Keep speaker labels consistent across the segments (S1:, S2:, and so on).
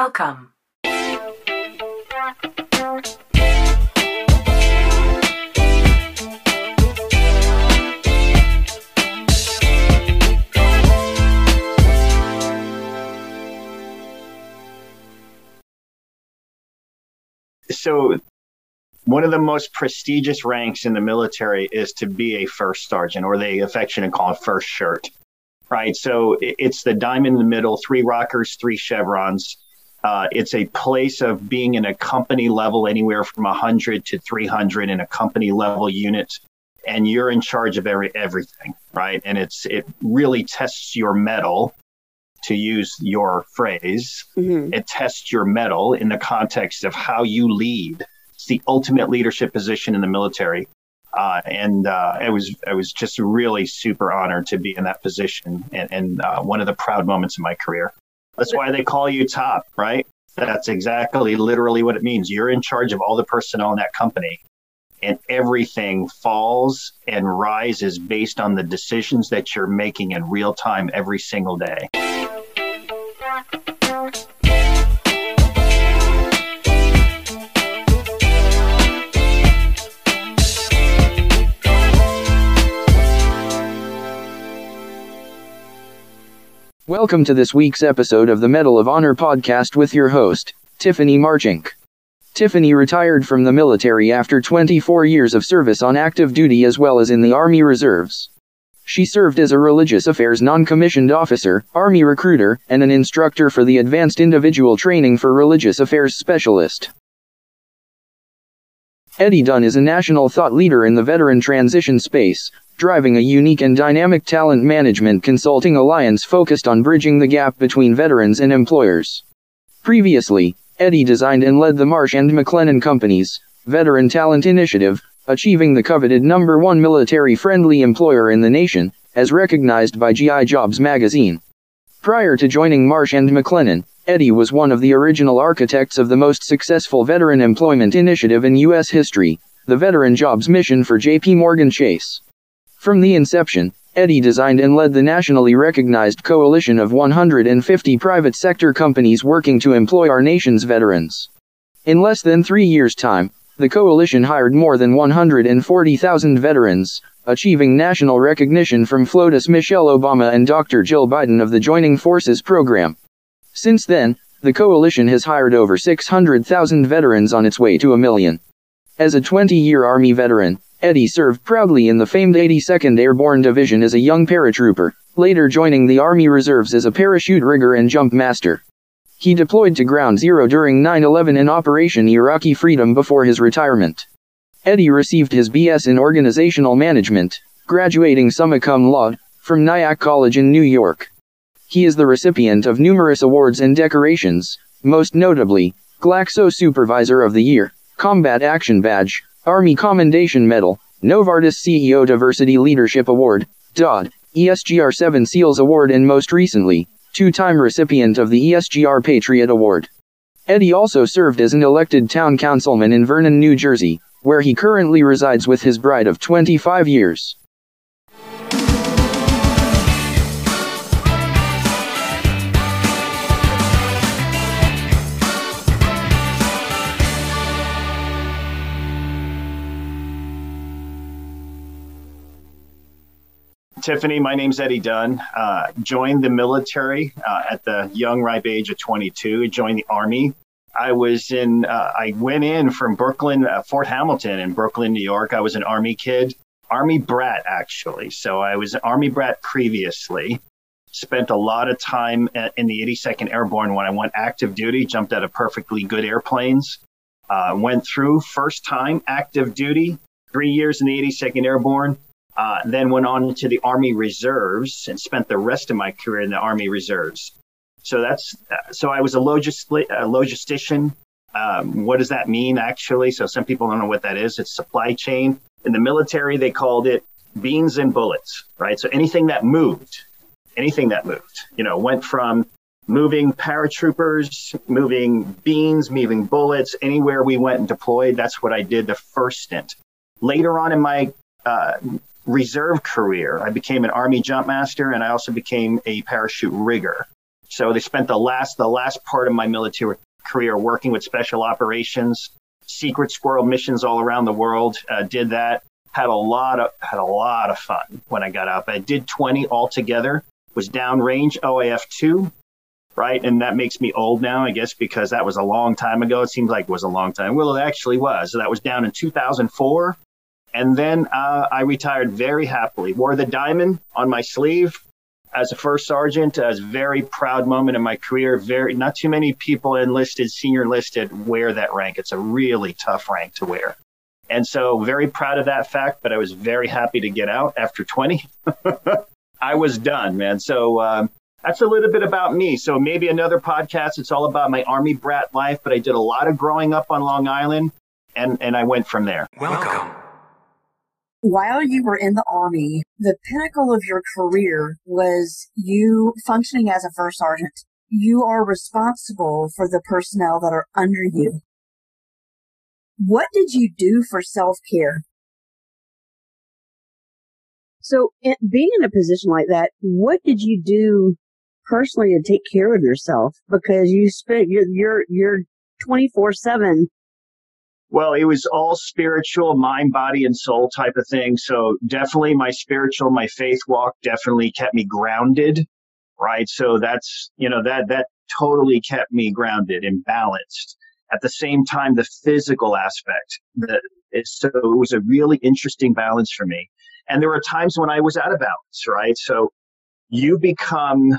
S1: Welcome.
S2: So, one of the most prestigious ranks in the military is to be a first sergeant, or they affectionately call it first shirt, right? So, it's the diamond in the middle, three rockers, three chevrons. Uh, it's a place of being in a company level, anywhere from 100 to 300 in a company level unit, and you're in charge of every everything, right? And it's it really tests your mettle, to use your phrase.
S3: Mhm.
S2: It tests your mettle in the context of how you lead. It's the ultimate leadership position in the military. Uh, and uh, I was I was just really super honored to be in that position and, and uh, one of the proud moments in my career. That's why they call you top, right? That's exactly literally what it means. You're in charge of all the personnel in that company, and everything falls and rises based on the decisions that you're making in real time every single day.
S4: Welcome to this week's episode of the Mettle of Honor podcast with your host, Tiffany Marchink. Tiffany retired from the military after 24 years of service on active duty as well as in the Army Reserves. She served as a religious affairs non-commissioned officer, Army recruiter, and an instructor for the Advanced Individual Training for Religious Affairs Specialist. Eddie Dunn is a national thought leader in the veteran transition space, driving a unique and dynamic talent management consulting alliance focused on bridging the gap between veterans and employers. Previously, Eddie designed and led the Marsh and McLennan Company's Veteran Talent Initiative, achieving the coveted number one military friendly employer in the nation, as recognized by GI Jobs magazine. Prior to joining Marsh and McLennan, Eddie was one of the original architects of the most successful veteran employment initiative in U.S. history, the Veteran Jobs Mission for J.P. Morgan Chase. From the inception, Eddie designed and led the nationally recognized coalition of 150 private sector companies working to employ our nation's veterans. In less than three years' time, the coalition hired more than 140,000 veterans, achieving national recognition from FLOTUS Michelle Obama and Dr. Jill Biden of the Joining Forces program. Since then, the coalition has hired over 600,000 veterans on its way to a million. As a 20 year Army veteran, Eddie served proudly in the famed 82nd Airborne Division as a young paratrooper, later joining the Army Reserves as a parachute rigger and jump master. He deployed to Ground Zero during 9 11 in Operation Iraqi Freedom before his retirement. Eddie received his BS in Organizational Management, graduating summa cum laude, from Nyack College in New York. He is the recipient of numerous awards and decorations, most notably, Glaxo Supervisor of the Year, Combat Action Badge, Army Commendation Medal, Novartis CEO Diversity Leadership Award, DOD, ESGR 7 SEALs Award and most recently, two-time recipient of the ESGR Patriot Award. Eddie also served as an elected town councilman in Vernon, New Jersey, where he currently resides with his bride of 25 years.
S2: Tiffany, my name's Eddie Dunn. Uh, joined the military uh, at the young, ripe age of 22. Joined the Army. I was in. Uh, I went in from Brooklyn, uh, Fort Hamilton, in Brooklyn, New York. I was an Army kid, Army brat actually. So I was an Army brat previously. Spent a lot of time at, in the 82nd Airborne when I went active duty. Jumped out of perfectly good airplanes. Uh, went through first time active duty. Three years in the 82nd Airborne uh, then went on to the Army Reserves and spent the rest of my career in the Army Reserves. So that's uh, so I was a, logist- a logistician. Um, what does that mean actually? So some people don't know what that is. It's supply chain. In the military, they called it beans and bullets, right? So anything that moved, anything that moved, you know, went from moving paratroopers, moving beans, moving bullets, anywhere we went and deployed. That's what I did the first stint. Later on in my uh, reserve career. I became an Army jump master and I also became a parachute rigger. So they spent the last the last part of my military career working with special operations, secret squirrel missions all around the world. Uh, did that. Had a lot of had a lot of fun when I got out. I did 20 altogether. Was downrange OIF two, right? And that makes me old now, I guess, because that was a long time ago. It seems like it was a long time. Well, it actually was. So that was down in 2004. And then uh, I retired very happily. Wore the diamond on my sleeve as a first sergeant. Was a very proud moment in my career. Very not too many people enlisted, senior enlisted, wear that rank. It's a really tough rank to wear. And so very proud of that fact, but I was very happy to get out after 20. I was done, man. So um, that's a little bit about me. So maybe another podcast. It's all about my army brat life, but I did a lot of growing up on Long Island and, and I went from there.
S1: Welcome.
S3: While you were in the army, the pinnacle of your career was you functioning as a first sergeant. You are responsible for the personnel that are under you. What did you do for self care?
S5: So, in, being in a position like that, what did you do personally to take care of yourself? Because you spent your your your twenty four seven.
S2: Well, it was all spiritual, mind, body, and soul type of thing. So definitely my spiritual, my faith walk definitely kept me grounded, right? So that's you know that that totally kept me grounded and balanced. At the same time, the physical aspect, the, so it was a really interesting balance for me. And there were times when I was out of balance, right? So you become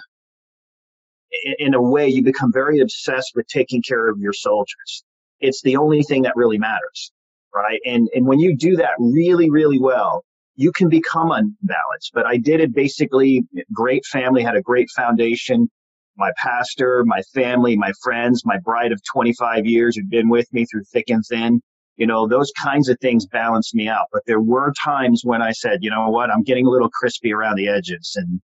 S2: in a way, you become very obsessed with taking care of your soldiers. It's the only thing that really matters, right? And, and when you do that really, really well, you can become unbalanced. But I did it basically, great family, had a great foundation. My pastor, my family, my friends, my bride of 25 years who'd been with me through thick and thin. You know, those kinds of things balanced me out. But there were times when I said, you know what, I'm getting a little crispy around the edges. And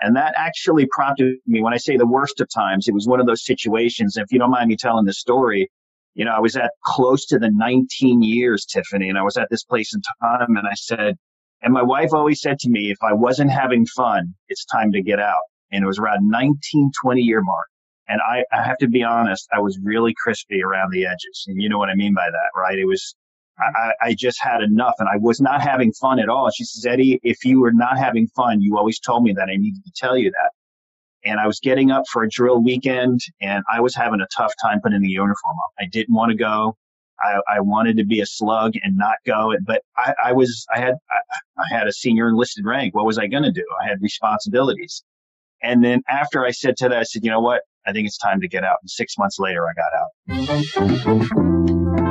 S2: and that actually prompted me when I say the worst of times, it was one of those situations. If you don't mind me telling the story, you know, I was at close to the 19 years, Tiffany, and I was at this place in time and I said, and my wife always said to me, if I wasn't having fun, it's time to get out. And it was around 19, 20 year mark. And I, I have to be honest, I was really crispy around the edges. And you know what I mean by that, right? It was, I, I just had enough and I was not having fun at all. She says, Eddie, if you were not having fun, you always told me that I needed to tell you that. And I was getting up for a drill weekend and I was having a tough time putting the uniform on. I didn't want to go. I, I wanted to be a slug and not go. But I, I was, I had, I, I had a senior enlisted rank. What was I going to do? I had responsibilities. And then after I said to that, I said, you know what? I think it's time to get out. And six months later, I got out.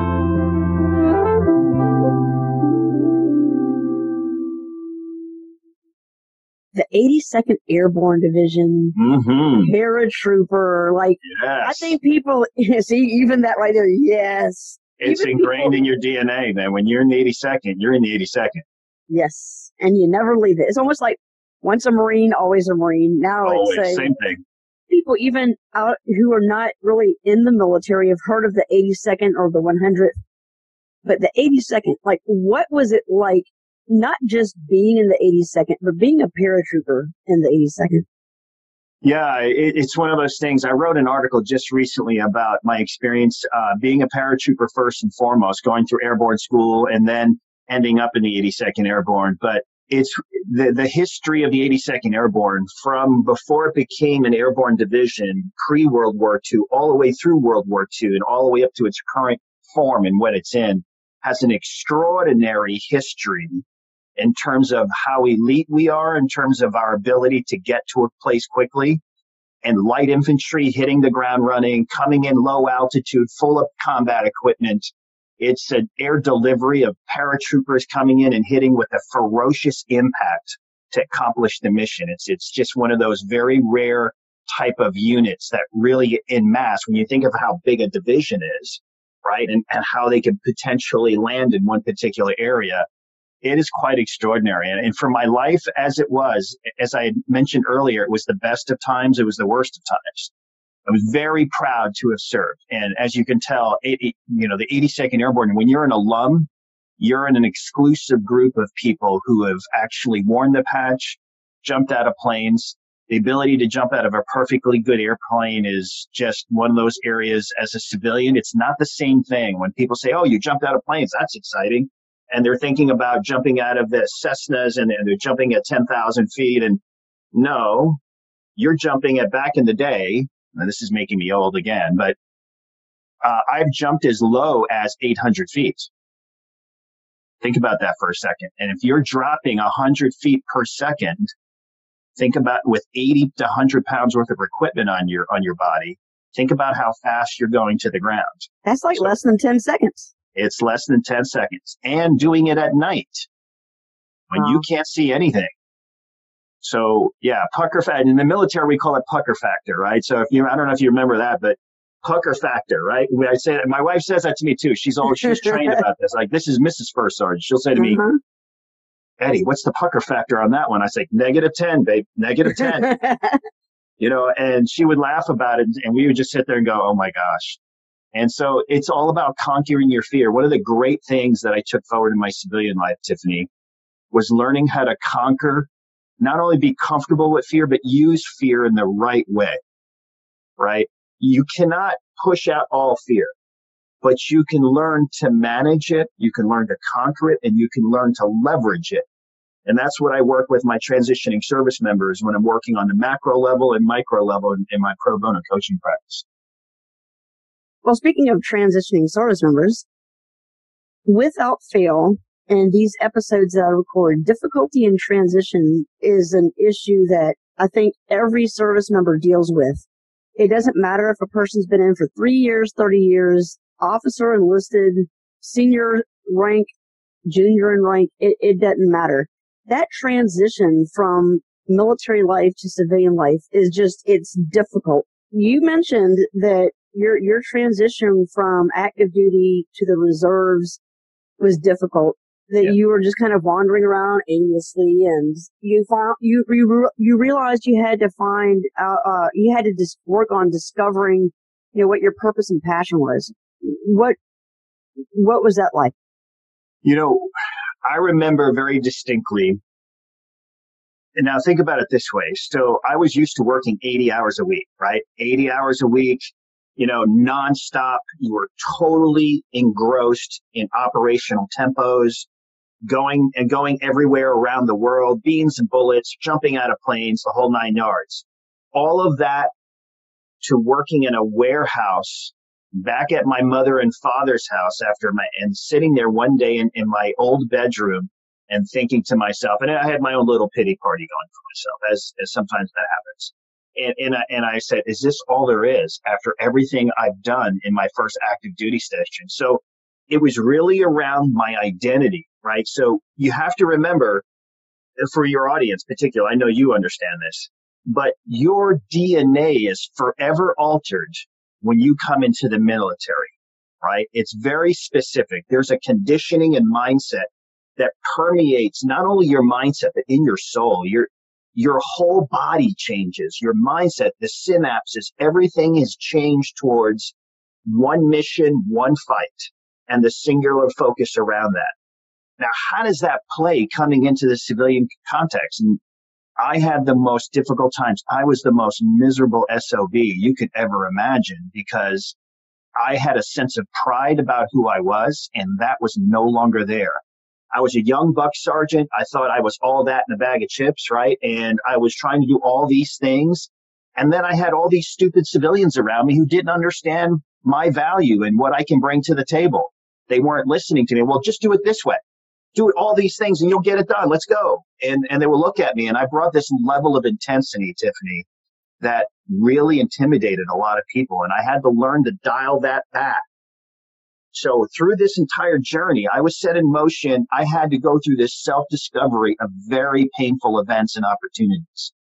S5: The 82nd Airborne Division,
S2: mm-hmm.
S5: paratrooper. Like,
S2: yes.
S5: I think people see even that right there. Yes.
S2: It's even ingrained people, in your DNA, man. When you're in the 82nd, you're in the 82nd.
S5: Yes. And you never leave it. It's almost like once a Marine, always a Marine. Now
S2: always,
S5: it's
S2: a, same thing.
S5: People even out who are not really in the military have heard of the 82nd or the 100th. But the 82nd, like, what was it like not just being in the 82nd, but being a paratrooper in the 82nd.
S2: Yeah, it, it's one of those things. I wrote an article just recently about my experience uh, being a paratrooper first and foremost, going through airborne school and then ending up in the 82nd Airborne. But it's the, the history of the 82nd Airborne from before it became an airborne division pre World War II, all the way through World War II, and all the way up to its current form and what it's in, has an extraordinary history in terms of how elite we are, in terms of our ability to get to a place quickly. And light infantry hitting the ground running, coming in low altitude, full of combat equipment. It's an air delivery of paratroopers coming in and hitting with a ferocious impact to accomplish the mission. It's, it's just one of those very rare type of units that really in mass, when you think of how big a division is, right? And, and how they could potentially land in one particular area it is quite extraordinary. And, and for my life as it was, as I mentioned earlier, it was the best of times, it was the worst of times. I was very proud to have served. And as you can tell, it, it, you know, the 82nd Airborne, when you're an alum, you're in an exclusive group of people who have actually worn the patch, jumped out of planes, The ability to jump out of a perfectly good airplane is just one of those areas as a civilian. It's not the same thing. When people say, oh, you jumped out of planes, that's exciting. And they're thinking about jumping out of the Cessnas and, and they're jumping at 10,000 feet. And no, you're jumping at back in the day. this is making me old again, but uh, I've jumped as low as 800 feet. Think about that for a second. And if you're dropping 100 feet per second, think about with 80 to 100 pounds worth of equipment on your on your body. Think about how fast you're going to the ground.
S5: That's like so less than 10 seconds.
S2: It's less than 10 seconds, and doing it at night when wow. you can't see anything. So yeah, pucker factor. In the military, we call it pucker factor, right? So if you, I don't know if you remember that, but pucker factor, right? When I say my wife says that to me too. She's always she's trained about this. Like this is Mrs. First Sergeant. She'll say to me, uh-huh. Eddie, what's the pucker factor on that one? I say negative ten, babe, negative ten. you know, and she would laugh about it, and we would just sit there and go, oh my gosh. And so it's all about conquering your fear. One of the great things that I took forward in my civilian life, Tiffany, was learning how to conquer not only be comfortable with fear, but use fear in the right way, right? You cannot push out all fear, but you can learn to manage it. You can learn to conquer it and you can learn to leverage it. And that's what I work with my transitioning service members when I'm working on the macro level and micro level in, in my pro bono coaching practice.
S5: Well, speaking of transitioning service members, without fail, and these episodes that I record, difficulty in transition is an issue that I think every service member deals with. It doesn't matter if a person's been in for three years, 30 years, officer enlisted, senior rank, junior in rank, it, it doesn't matter. That transition from military life to civilian life is just, it's difficult. You mentioned that your, your transition from active duty to the reserves was difficult that yeah. you were just kind of wandering around aimlessly and you found you you, you realized you had to find uh, uh you had to just work on discovering you know what your purpose and passion was. What what was that like?
S2: You know i remember very distinctly and now think about it this way. So i was used to working 80 hours a week right? 80 hours a week you know, nonstop. You were totally engrossed in operational tempos going and going everywhere around the world, beans and bullets, jumping out of planes, the whole nine yards. All of that to working in a warehouse back at my mother and father's house after my, and sitting there one day in, in my old bedroom and thinking to myself, and I had my own little pity party going for myself, as, as sometimes that happens. And, and, I, and I said, is this all there is after everything I've done in my first active duty station? So it was really around my identity right? So you have to remember uh, for your audience, particular, I know you understand this, but your DNA is forever altered when you come into the military, right? It's very specific. There's a conditioning and mindset that permeates not only your mindset, but in your soul. Your, your whole body changes, your mindset, the synapses, everything is changed towards one mission, one fight, and the singular focus around that. Now, how does that play coming into the civilian context? And I had the most difficult times. I was the most miserable SOB you could ever imagine because I had a sense of pride about who I was, and that was no longer there. I was a young buck sergeant. I thought I was all that in a bag of chips, right? And I was trying to do all these things. And then I had all these stupid civilians around me who didn't understand my value and what I can bring to the table. They weren't listening to me. Well, just do it this way do all these things and you'll get it done. Let's go. And, and they will look at me and I brought this level of intensity, Tiffany, that really intimidated a lot of people. And I had to learn to dial that back. So through this entire journey, I was set in motion. I had to go through this self discovery of very painful events and opportunities.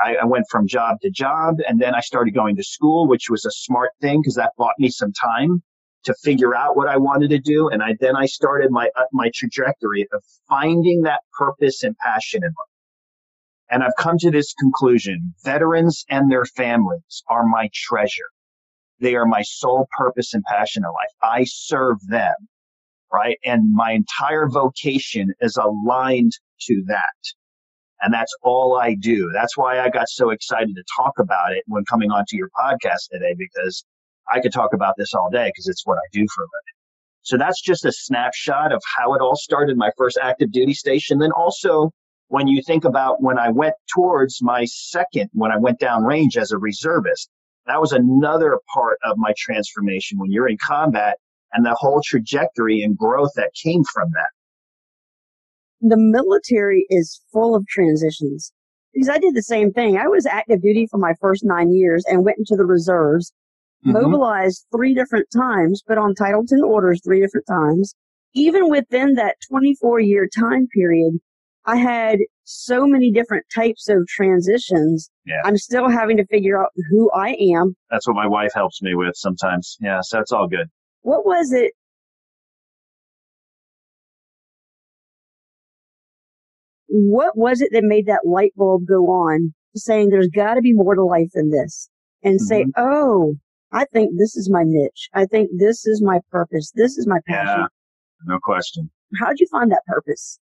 S2: I, I, went from job to job and then I started going to school, which was a smart thing because that bought me some time to figure out what I wanted to do. And I, then I started my, uh, my trajectory of finding that purpose and passion in life. And I've come to this conclusion. Veterans and their families are my treasure. They are my sole purpose and passion in life. I serve them, right? And my entire vocation is aligned to that. And that's all I do. That's why I got so excited to talk about it when coming onto your podcast today, because I could talk about this all day because it's what I do for a living. So that's just a snapshot of how it all started, my first active duty station. Then also when you think about when I went towards my second, when I went down range as a reservist, that was another part of my transformation when you're in combat and the whole trajectory and growth that came from that.
S5: The military is full of transitions because I did the same thing. I was active duty for my first nine years and went into the reserves, mm-hmm. mobilized three different times, but on Title 10 orders three different times. Even within that 24 year time period, I had so many different types of transitions.
S2: Yeah.
S5: I'm still having to figure out who I am.
S2: That's what my wife helps me with sometimes. Yeah, so it's all good.
S5: What was it? What was it that made that light bulb go on saying there's got to be more to life than this and mm-hmm. say, oh, I think this is my niche. I think this is my purpose. This is my passion.
S2: Yeah, no question.
S5: How'd you find that purpose?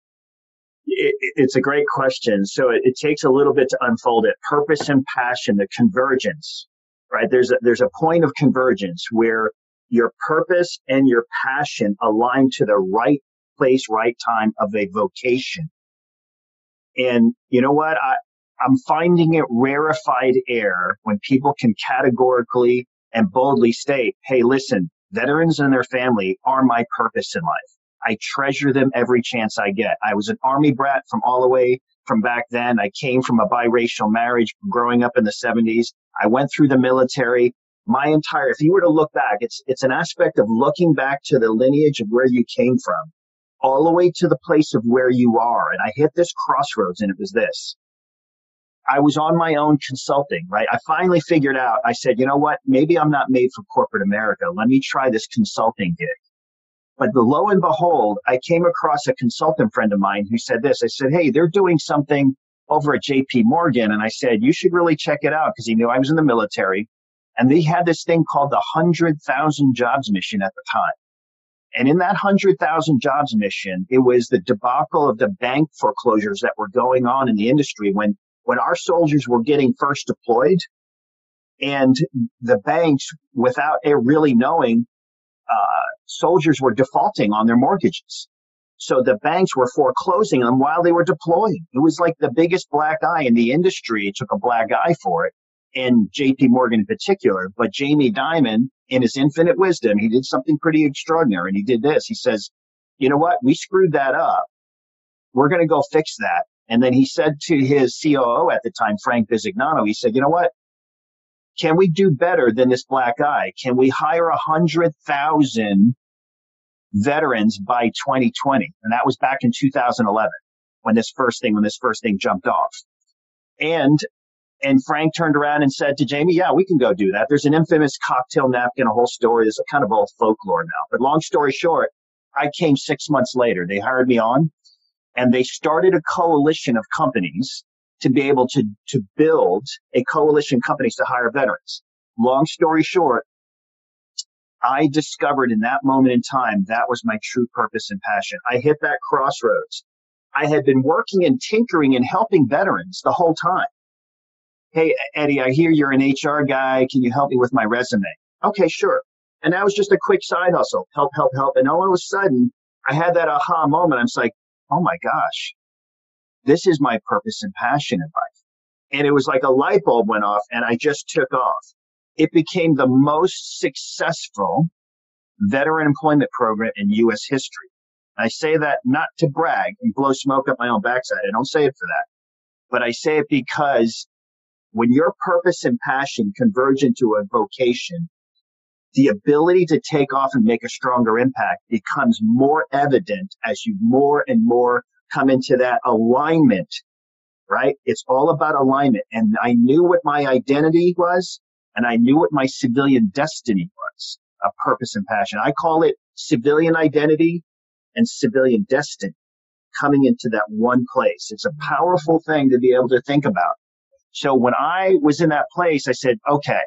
S2: It, it's a great question. So it, it, takes a little bit to unfold it. Purpose and passion, the convergence, right? There's a, there's a point of convergence where your purpose and your passion align to the right place, right time of a vocation. And you know what? I, I'm finding it rarefied air when people can categorically and boldly state, Hey, listen, veterans and their family are my purpose in life. I treasure them every chance I get. I was an army brat from all the way from back then. I came from a biracial marriage growing up in the 70s. I went through the military. My entire, if you were to look back, it's, it's an aspect of looking back to the lineage of where you came from, all the way to the place of where you are. And I hit this crossroads and it was this. I was on my own consulting, right? I finally figured out, I said, you know what? Maybe I'm not made for corporate America. Let me try this consulting gig. But lo and behold, I came across a consultant friend of mine who said this. I said, Hey, they're doing something over at JP Morgan. And I said, you should really check it out because he knew I was in the military. And they had this thing called the 100,000 jobs mission at the time. And in that 100,000 jobs mission, it was the debacle of the bank foreclosures that were going on in the industry when, when our soldiers were getting first deployed and the banks, without really knowing, uh, soldiers were defaulting on their mortgages. So the banks were foreclosing them while they were deploying. It was like the biggest black eye in the industry. It took a black eye for it and JP Morgan in particular. But Jamie Dimon, in his infinite wisdom, he did something pretty extraordinary. And he did this. He says, you know what? We screwed that up. We're going to go fix that. And then he said to his COO at the time, Frank Bisignano, he said, you know what? Can we do better than this black eye? Can we hire a hundred thousand veterans by 2020? And that was back in 2011 when this first thing, when this first thing jumped off. And, and Frank turned around and said to Jamie, yeah, we can go do that. There's an infamous cocktail napkin, a whole story. There's a kind of old folklore now. But long story short, I came six months later. They hired me on and they started a coalition of companies to be able to, to build a coalition companies to hire veterans. Long story short, I discovered in that moment in time that was my true purpose and passion. I hit that crossroads. I had been working and tinkering and helping veterans the whole time. Hey, Eddie, I hear you're an HR guy. Can you help me with my resume? Okay, sure. And that was just a quick side hustle. Help, help, help. And all of a sudden, I had that aha moment. I'm like, oh my gosh, this is my purpose and passion in life. And it was like a light bulb went off and I just took off. It became the most successful veteran employment program in U.S. history. I say that not to brag and blow smoke up my own backside. I don't say it for that, but I say it because when your purpose and passion converge into a vocation, the ability to take off and make a stronger impact becomes more evident as you more and more come into that alignment, right? It's all about alignment. And I knew what my identity was and I knew what my civilian destiny was, a purpose and passion. I call it civilian identity and civilian destiny coming into that one place. It's a powerful thing to be able to think about. So when I was in that place, I said, okay,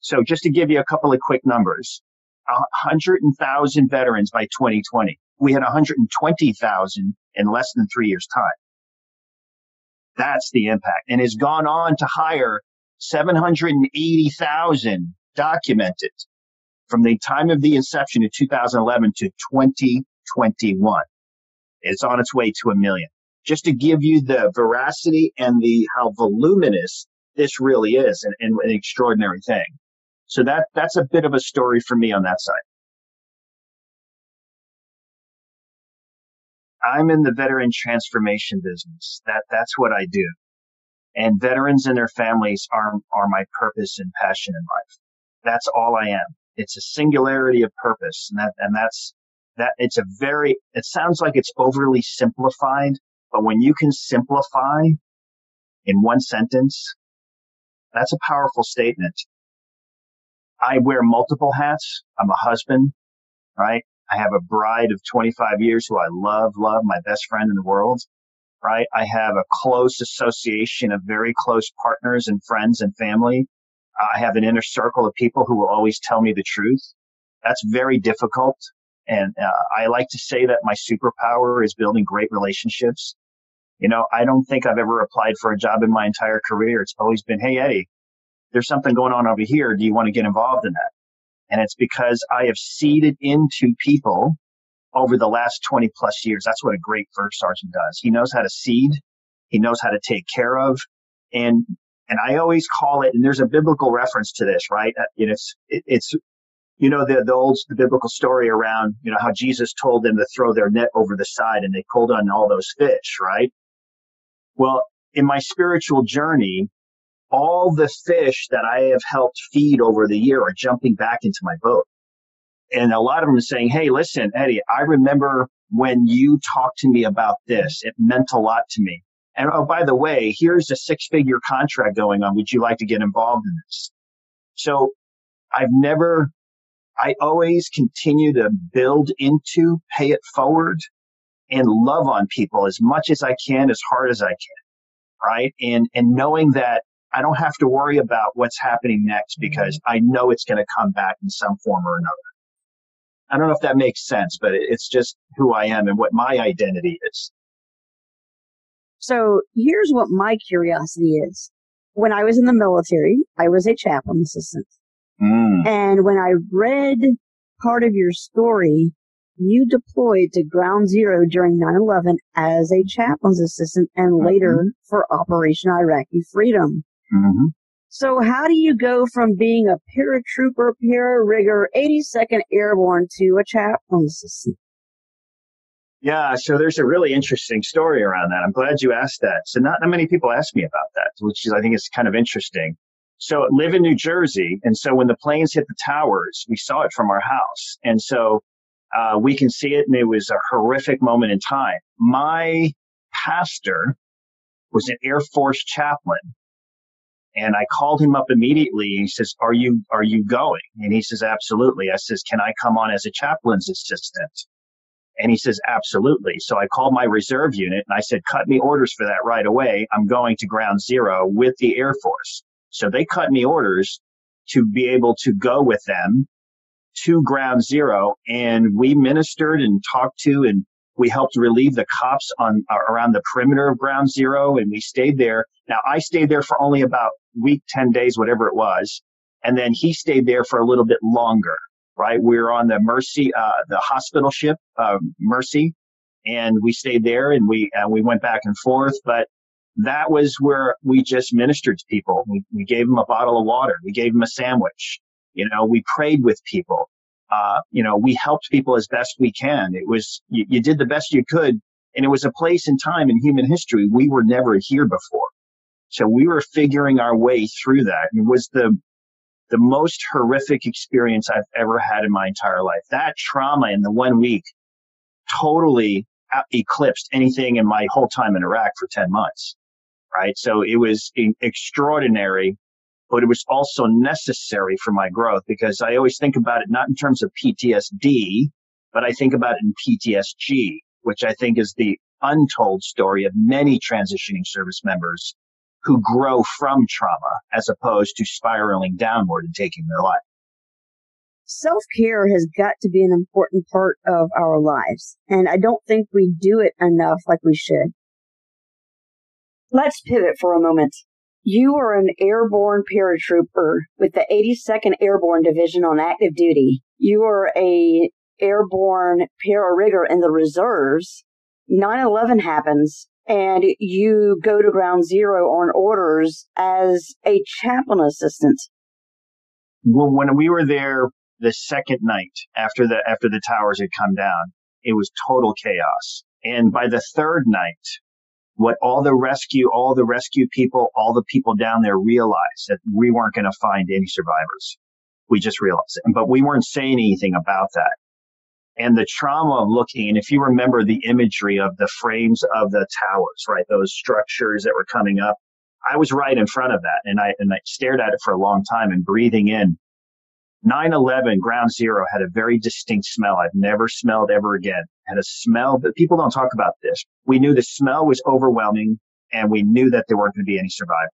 S2: so just to give you a couple of quick numbers, 100,000 veterans by 2020. We had 120,000 in less than three years time. That's the impact and has gone on to hire 780,000 documented from the time of the inception in 2011 to 2021. It's on its way to a million. Just to give you the veracity and the how voluminous this really is and, and an extraordinary thing. So that that's a bit of a story for me on that side. I'm in the veteran transformation business. That that's what I do. And veterans and their families are are my purpose and passion in life. That's all I am. It's a singularity of purpose, and that and that's that. It's a very. It sounds like it's overly simplified, but when you can simplify in one sentence, that's a powerful statement. I wear multiple hats. I'm a husband, right? I have a bride of 25 years who I love, love, my best friend in the world, right? I have a close association of very close partners and friends and family. I have an inner circle of people who will always tell me the truth. That's very difficult. And uh, I like to say that my superpower is building great relationships. You know, I don't think I've ever applied for a job in my entire career. It's always been, Hey, Eddie, there's something going on over here. Do you want to get involved in that? And it's because I have seeded into people over the last 20 plus years. That's what a great first sergeant does. He knows how to seed. He knows how to take care of. And, and I always call it, and there's a biblical reference to this, right? Uh, it's, it, it's, you know, the, the old, the biblical story around, you know, how Jesus told them to throw their net over the side and they pulled on all those fish, right? Well, in my spiritual journey, all the fish that I have helped feed over the year are jumping back into my boat. And a lot of them are saying, Hey, listen, Eddie, I remember when you talked to me about this. It meant a lot to me. And oh, by the way, here's a six figure contract going on. Would you like to get involved in this? So I've never, I always continue to build into, pay it forward and love on people as much as I can, as hard as I can. Right. And, and knowing that I don't have to worry about what's happening next because I know it's going to come back in some form or another. I don't know if that makes sense, but it's just who I am and what my identity is.
S5: So here's what my curiosity is. When I was in the military, I was a chaplain assistant. Mm. And when I read part of your story, you deployed to ground zero during 9-11 as a chaplain's assistant and mm-hmm. later for Operation Iraqi Freedom. Mm-hmm. So how do you go from being a paratrooper, para-rigger, 82nd Airborne to a chaplain assistant?
S2: Yeah, so there's a really interesting story around that. I'm glad you asked that. So not, not many people ask me about that, which is, I think is kind of interesting. So I live in New Jersey. And so when the planes hit the towers, we saw it from our house. And so uh, we can see it. And it was a horrific moment in time. My pastor was an Air Force chaplain and I called him up immediately. He says, "Are you are you going?" And he says, "Absolutely." I says, "Can I come on as a chaplain's assistant?" And he says, "Absolutely." So I called my reserve unit and I said, "Cut me orders for that right away. I'm going to Ground Zero with the Air Force." So they cut me orders to be able to go with them to Ground Zero, and we ministered and talked to and we helped relieve the cops on uh, around the perimeter of Ground Zero, and we stayed there. Now I stayed there for only about week, ten days, whatever it was, and then he stayed there for a little bit longer. Right, we were on the Mercy, uh, the hospital ship, uh, Mercy, and we stayed there, and we uh, we went back and forth. But that was where we just ministered to people. We, we gave them a bottle of water. We gave them a sandwich. You know, we prayed with people uh, you know, we helped people as best we can. It was, you, you did the best you could. And it was a place and time in human history we were never here before. So we were figuring our way through that. It was the, the most horrific experience I've ever had in my entire life. That trauma in the one week totally eclipsed anything in my whole time in Iraq for 10 months. Right. So it was extraordinary but it was also necessary for my growth because I always think about it not in terms of PTSD, but I think about it in PTSG, which I think is the untold story of many transitioning service members who grow from trauma as opposed to spiraling downward and taking their life.
S5: Self care has got to be an important part of our lives, and I don't think we do it enough like we should. Let's pivot for a moment. You are an airborne paratrooper with the 82nd Airborne Division on active duty. You are a airborne para-rigger in the reserves. 9-11 happens and you go to ground zero on orders as a chaplain assistant.
S2: Well, when we were there the second night after the after the towers had come down, it was total chaos. And by the third night, what all the rescue, all the rescue people, all the people down there realized that we weren't going to find any survivors. We just realized it. But we weren't saying anything about that. And the trauma of looking, and if you remember the imagery of the frames of the towers, right? Those structures that were coming up. I was right in front of that and I, and I stared at it for a long time and breathing in 9-11 ground zero had a very distinct smell i've never smelled ever again. Had a smell but people don't talk about this. We knew the smell was overwhelming and we knew that there weren't going to be any survivors.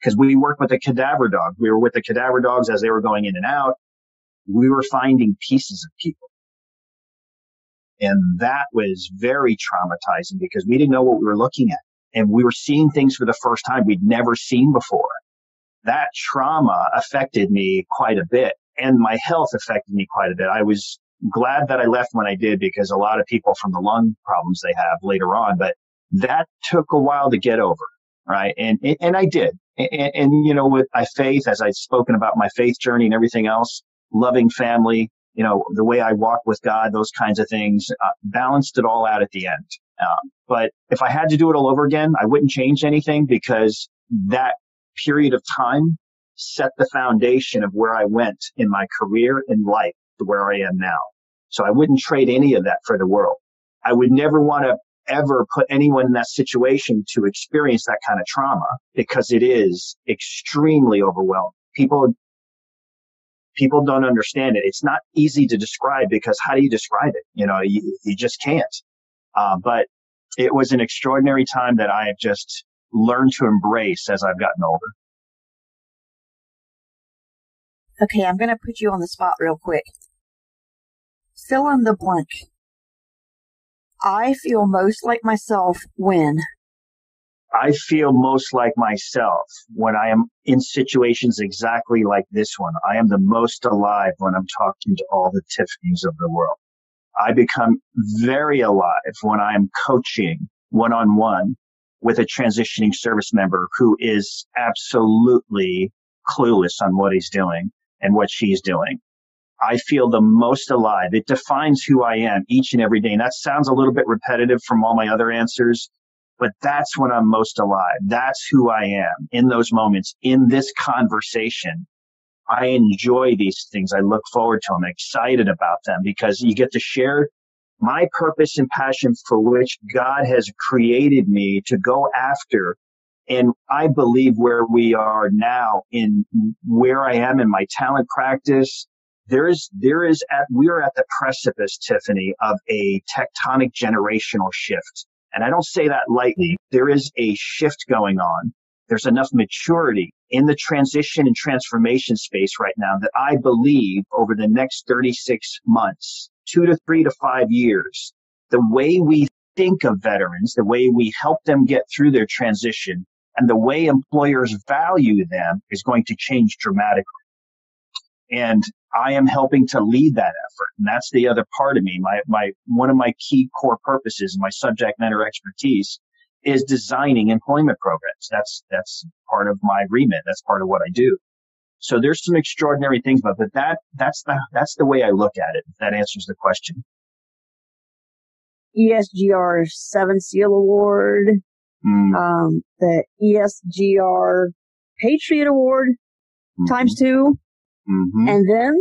S2: Because we worked with the cadaver dog. We were with the cadaver dogs as they were going in and out. We were finding pieces of people. And that was very traumatizing because we didn't know what we were looking at. And we were seeing things for the first time we'd never seen before. That trauma affected me quite a bit and my health affected me quite a bit. I was glad that I left when I did because a lot of people from the lung problems they have later on, but that took a while to get over. Right. And, and I did. And, and, you know, with my faith, as I've spoken about my faith journey and everything else, loving family, you know, the way I walk with God, those kinds of things, uh, balanced it all out at the end. Um, but if I had to do it all over again, I wouldn't change anything because that period of time set the foundation of where I went in my career and life to where I am now. So I wouldn't trade any of that for the world. I would never want to ever put anyone in that situation to experience that kind of trauma because it is extremely overwhelming. People, people don't understand it. It's not easy to describe because how do you describe it? You know, you, you just can't. Uh, but it was an extraordinary time that I have just learned to embrace as I've gotten older.
S3: Okay, I'm going to put you on the spot real quick. Fill in the blank. I feel most like myself when.
S2: I feel most like myself when I am in situations exactly like this one. I am the most alive when I'm talking to all the Tiffany's of the world. I become very alive when I am coaching one on one with a transitioning service member who is absolutely clueless on what he's doing and what she's doing. I feel the most alive. It defines who I am each and every day. And that sounds a little bit repetitive from all my other answers, but that's when I'm most alive. That's who I am in those moments, in this conversation. I enjoy these things. I look forward to them, I'm excited about them because you get to share my purpose and passion for which God has created me to go after and I believe where we are now in where I am in my talent practice, there is, there is at, we are at the precipice, Tiffany, of a tectonic generational shift. And I don't say that lightly. Mm-hmm. There is a shift going on. There's enough maturity in the transition and transformation space right now that I believe over the next 36 months, two to three to five years, the way we think of veterans, the way we help them get through their transition and the way employers value them is going to change dramatically. And I am helping to lead that effort. And that's the other part of me. My, my, one of my key core purposes, my subject matter expertise is designing employment programs. That's, that's part of my remit. That's part of what I do. So there's some extraordinary things about, but that, that's the, that's the way I look at it. If that answers the question.
S5: ESGR Seven Seal Award, mm. um, the ESGR Patriot Award mm-hmm. times 2 mm-hmm. And then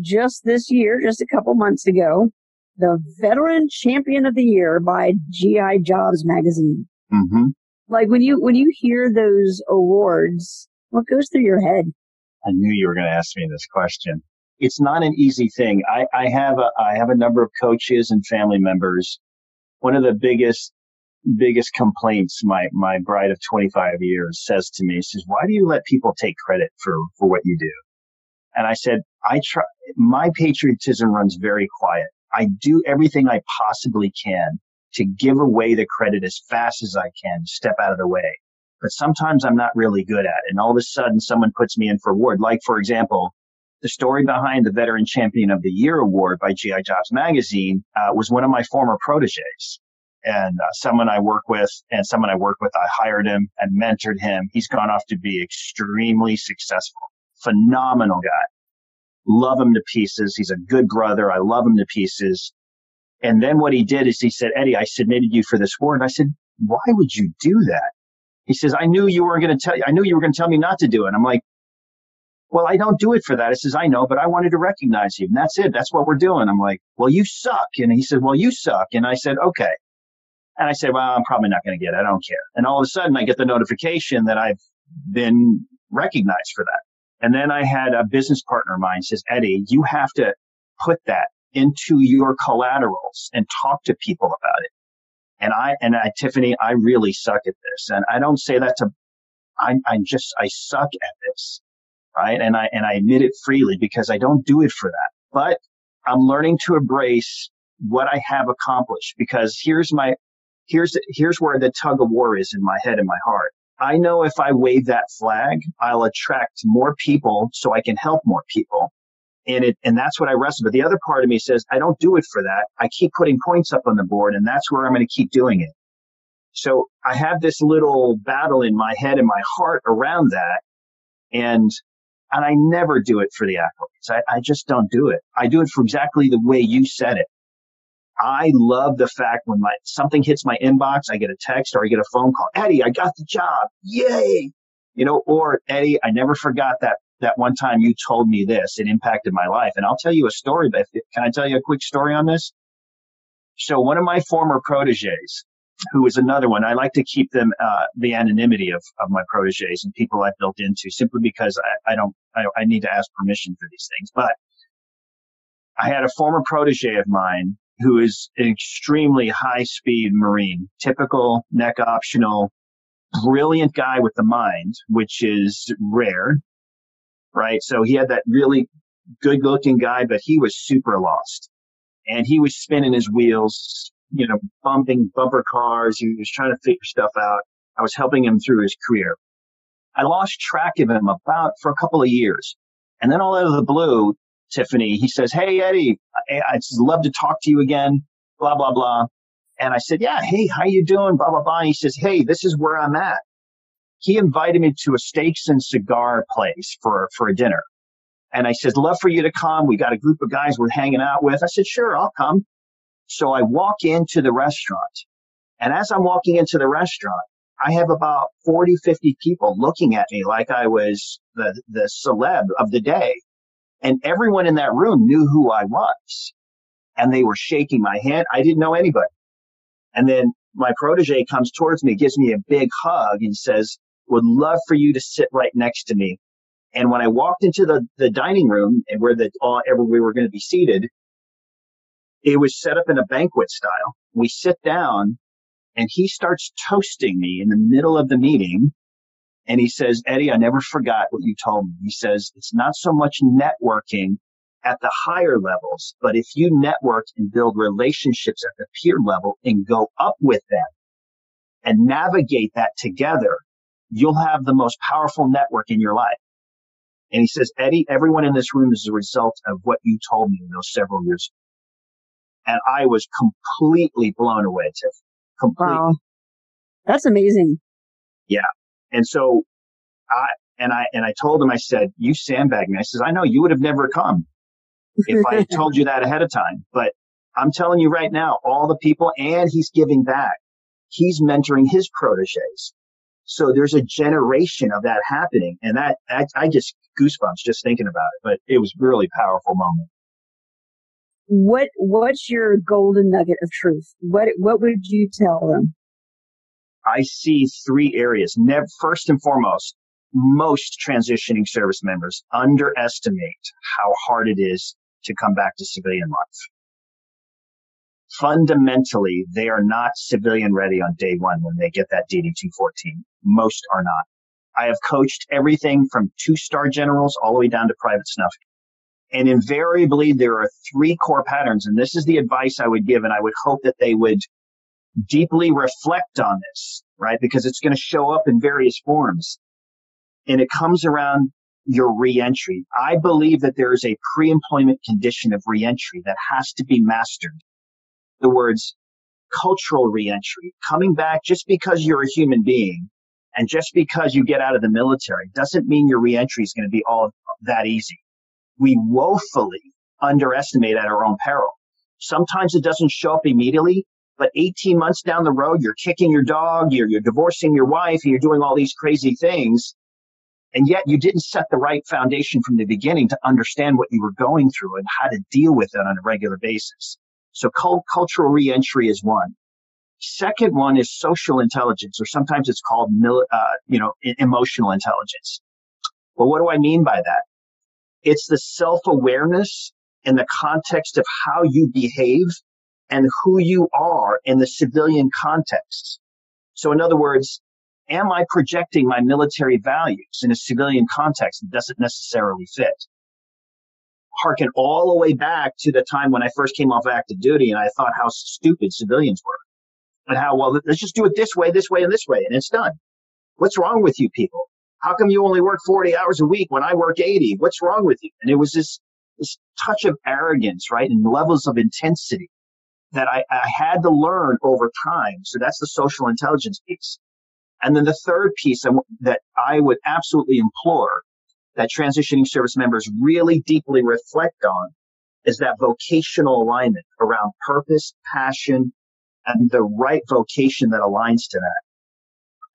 S5: just this year, just a couple months ago, the Veteran Champion of the Year by GI Jobs magazine. Mm-hmm. Like when you, when you hear those awards, what goes through your head?
S2: I knew you were going to ask me this question. It's not an easy thing. I, I have a, I have a number of coaches and family members. One of the biggest biggest complaints my my bride of 25 years says to me says why do you let people take credit for for what you do and i said i try my patriotism runs very quiet i do everything i possibly can to give away the credit as fast as I can, step out of the way. But sometimes I'm not really good at it. And all of a sudden someone puts me in for award. Like, for example, the story behind the Veteran Champion of the Year award by GI Jobs Magazine uh, was one of my former proteges and uh, someone I work with and someone I work with, I hired him and mentored him. He's gone off to be extremely successful, phenomenal guy. Love him to pieces. He's a good brother. I love him to pieces. And then what he did is he said, Eddie, I submitted you for this award. And I said, why would you do that? He says, I knew you weren't going to tell, I knew you were going to tell me not to do it. I'm like, well, I don't do it for that. He says, I know, but I wanted to recognize you. And that's it. That's what we're doing. I'm like, well, you suck. And he said, well, you suck. And I said, okay. And I said, well, I'm probably not going to get it. I don't care. And all of a sudden I get the notification that I've been recognized for that. And then I had a business partner of mine says, Eddie, you have to put that into your collaterals and talk to people about it. And I, and I, Tiffany, I really suck at this. And I don't say that to, I, I just, I suck at this. Right. And I, and I admit it freely because I don't do it for that. But I'm learning to embrace what I have accomplished because here's my, here's here's where the tug of war is in my head and my heart. I know if I wave that flag, I'll attract more people so I can help more people. And it and that's what I wrestle. But the other part of me says, I don't do it for that. I keep putting points up on the board and that's where I'm going to keep doing it. So I have this little battle in my head and my heart around that. And and I never do it for the accolades. I, I just don't do it. I do it for exactly the way you said it. I love the fact when my something hits my inbox, I get a text or I get a phone call. Eddie, I got the job. Yay. You know, or Eddie, I never forgot that that one time you told me this. It impacted my life. And I'll tell you a story, but can I tell you a quick story on this? So one of my former proteges, who is another one, I like to keep them, uh, the anonymity of, of my proteges and people I've built into simply because I, I don't, I, I need to ask permission for these things. But I had a former protege of mine who is an extremely high speed Marine, typical neck optional, brilliant guy with the mind, which is rare, right? So he had that really good looking guy, but he was super lost and he was spinning his wheels, you know, bumping bumper cars. He was trying to figure stuff out. I was helping him through his career. I lost track of him about for a couple of years. And then all out of the blue, Tiffany. He says, Hey, Eddie, I, I'd love to talk to you again, blah, blah, blah. And I said, Yeah, hey, how you doing? Blah, blah, blah. And he says, Hey, this is where I'm at. He invited me to a steaks and cigar place for, for a dinner. And I said, Love for you to come. We got a group of guys we're hanging out with. I said, Sure, I'll come. So I walk into the restaurant. And as I'm walking into the restaurant, I have about 40, 50 people looking at me like I was the, the celeb of the day. And everyone in that room knew who I was. And they were shaking my hand. I didn't know anybody. And then my protege comes towards me, gives me a big hug and says, would love for you to sit right next to me. And when I walked into the, the dining room and where the, all, ever we were going to be seated, it was set up in a banquet style. We sit down and he starts toasting me in the middle of the meeting and he says, Eddie, I never forgot what you told me. He says, it's not so much networking at the higher levels, but if you network and build relationships at the peer level and go up with them and navigate that together, you'll have the most powerful network in your life. And he says, Eddie, everyone in this room is a result of what you told me in those several years. And I was completely blown away, Tiff. Completely. Wow.
S5: That's amazing.
S2: Yeah. And so I, and I, and I told him, I said, you sandbagged me. I says, I know you would have never come if I told you that ahead of time, but I'm telling you right now, all the people and he's giving back. He's mentoring his proteges. So there's a generation of that happening. And that, I, I just goosebumps just thinking about it, but it was really powerful moment.
S5: What, what's your golden nugget of truth? What, what would you tell them?
S2: I see three areas. Never, first and foremost, most transitioning service members underestimate how hard it is to come back to civilian life. Fundamentally, they are not civilian ready on day one when they get that DD 214. Most are not. I have coached everything from two star generals all the way down to private snuff. And invariably, there are three core patterns. And this is the advice I would give. And I would hope that they would deeply reflect on this, right? Because it's going to show up in various forms. And it comes around your reentry. I believe that there is a pre-employment condition of reentry that has to be mastered. The words cultural reentry, coming back just because you're a human being and just because you get out of the military doesn't mean your reentry is going to be all that easy. We woefully underestimate at our own peril. Sometimes it doesn't show up immediately, but 18 months down the road, you're kicking your dog, you're, you're divorcing your wife, and you're doing all these crazy things. And yet you didn't set the right foundation from the beginning to understand what you were going through and how to deal with it on a regular basis. So cult- cultural reentry is one. Second one is social intelligence, or sometimes it's called, uh, you know, emotional intelligence. Well, what do I mean by that? It's the self-awareness in the context of how you behave and who you are in the civilian context. So in other words, am I projecting my military values in a civilian context that doesn't necessarily fit? Harken all the way back to the time when I first came off active duty and I thought how stupid civilians were and how, well, let's just do it this way, this way, and this way, and it's done. What's wrong with you people? How come you only work 40 hours a week when I work 80? What's wrong with you? And it was this, this touch of arrogance, right? And levels of intensity that I, I had to learn over time. So that's the social intelligence piece. And then the third piece that I would absolutely implore that transitioning service members really deeply reflect on is that vocational alignment around purpose, passion, and the right vocation that aligns to that.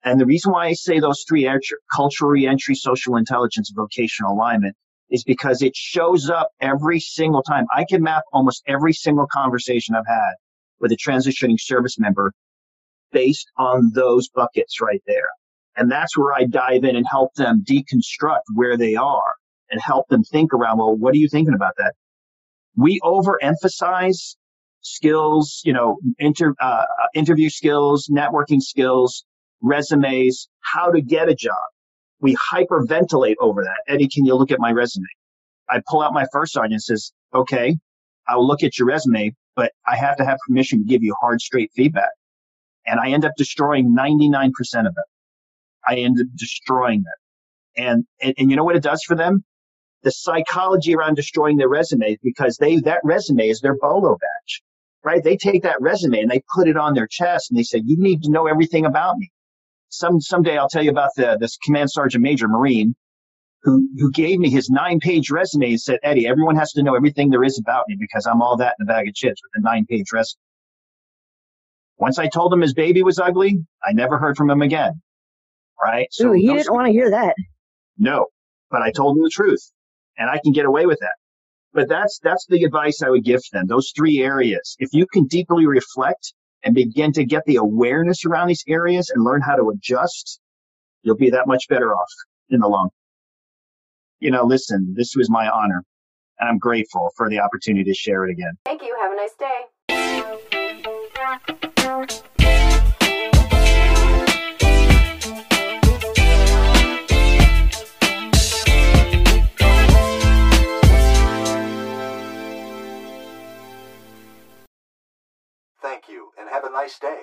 S2: And the reason why I say those three cultural reentry, social intelligence, vocational alignment is because it shows up every single time. I can map almost every single conversation I've had with a transitioning service member based on those buckets right there. And that's where I dive in and help them deconstruct where they are and help them think around, well, what are you thinking about that? We overemphasize skills, you know, inter, uh, interview skills, networking skills, resumes, how to get a job. We hyperventilate over that. Eddie, can you look at my resume? I pull out my first sergeant and says, okay, I'll look at your resume, but I have to have permission to give you hard, straight feedback. And I end up destroying 99% of it. I end up destroying them. And, and, and you know what it does for them? The psychology around destroying their resume because they, that resume is their bolo badge, right? They take that resume and they put it on their chest and they say, you need to know everything about me. Some, someday I'll tell you about the, this command sergeant major Marine who, who gave me his nine page resume and said, Eddie, everyone has to know everything there is about me because I'm all that in a bag of chips with a nine page resume. Once I told him his baby was ugly, I never heard from him again right?
S5: So Ooh, he didn't want to hear that.
S2: No, but I told him the truth, and I can get away with that. But that's that's the advice I would give them. Those three areas. If you can deeply reflect and begin to get the awareness around these areas and learn how to adjust, you'll be that much better off in the long. You know, listen, this was my honor, and I'm grateful for the opportunity to share it again.
S1: Thank you. Have a nice day.
S6: have a nice day.